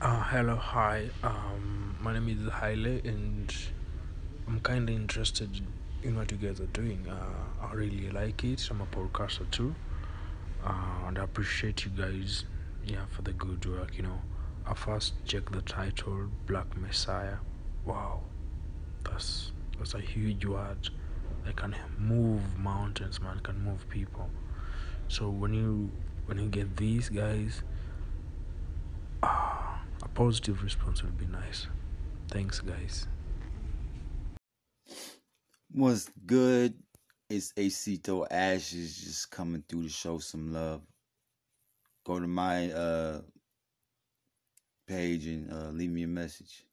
Uh, hello, hi. Um, my name is Haile, and I'm kind of interested in what you guys are doing. Uh, I really like it. I'm a podcaster too, uh, and I appreciate you guys, yeah, for the good work. You know, I first checked the title, Black Messiah. Wow, that's that's a huge word. That can move mountains, man. Can move people. So when you when you get these guys, positive response will be nice. Thanks, guys. What's good? It's Acito Ashes just coming through to show some love. Go to my uh page and uh, leave me a message.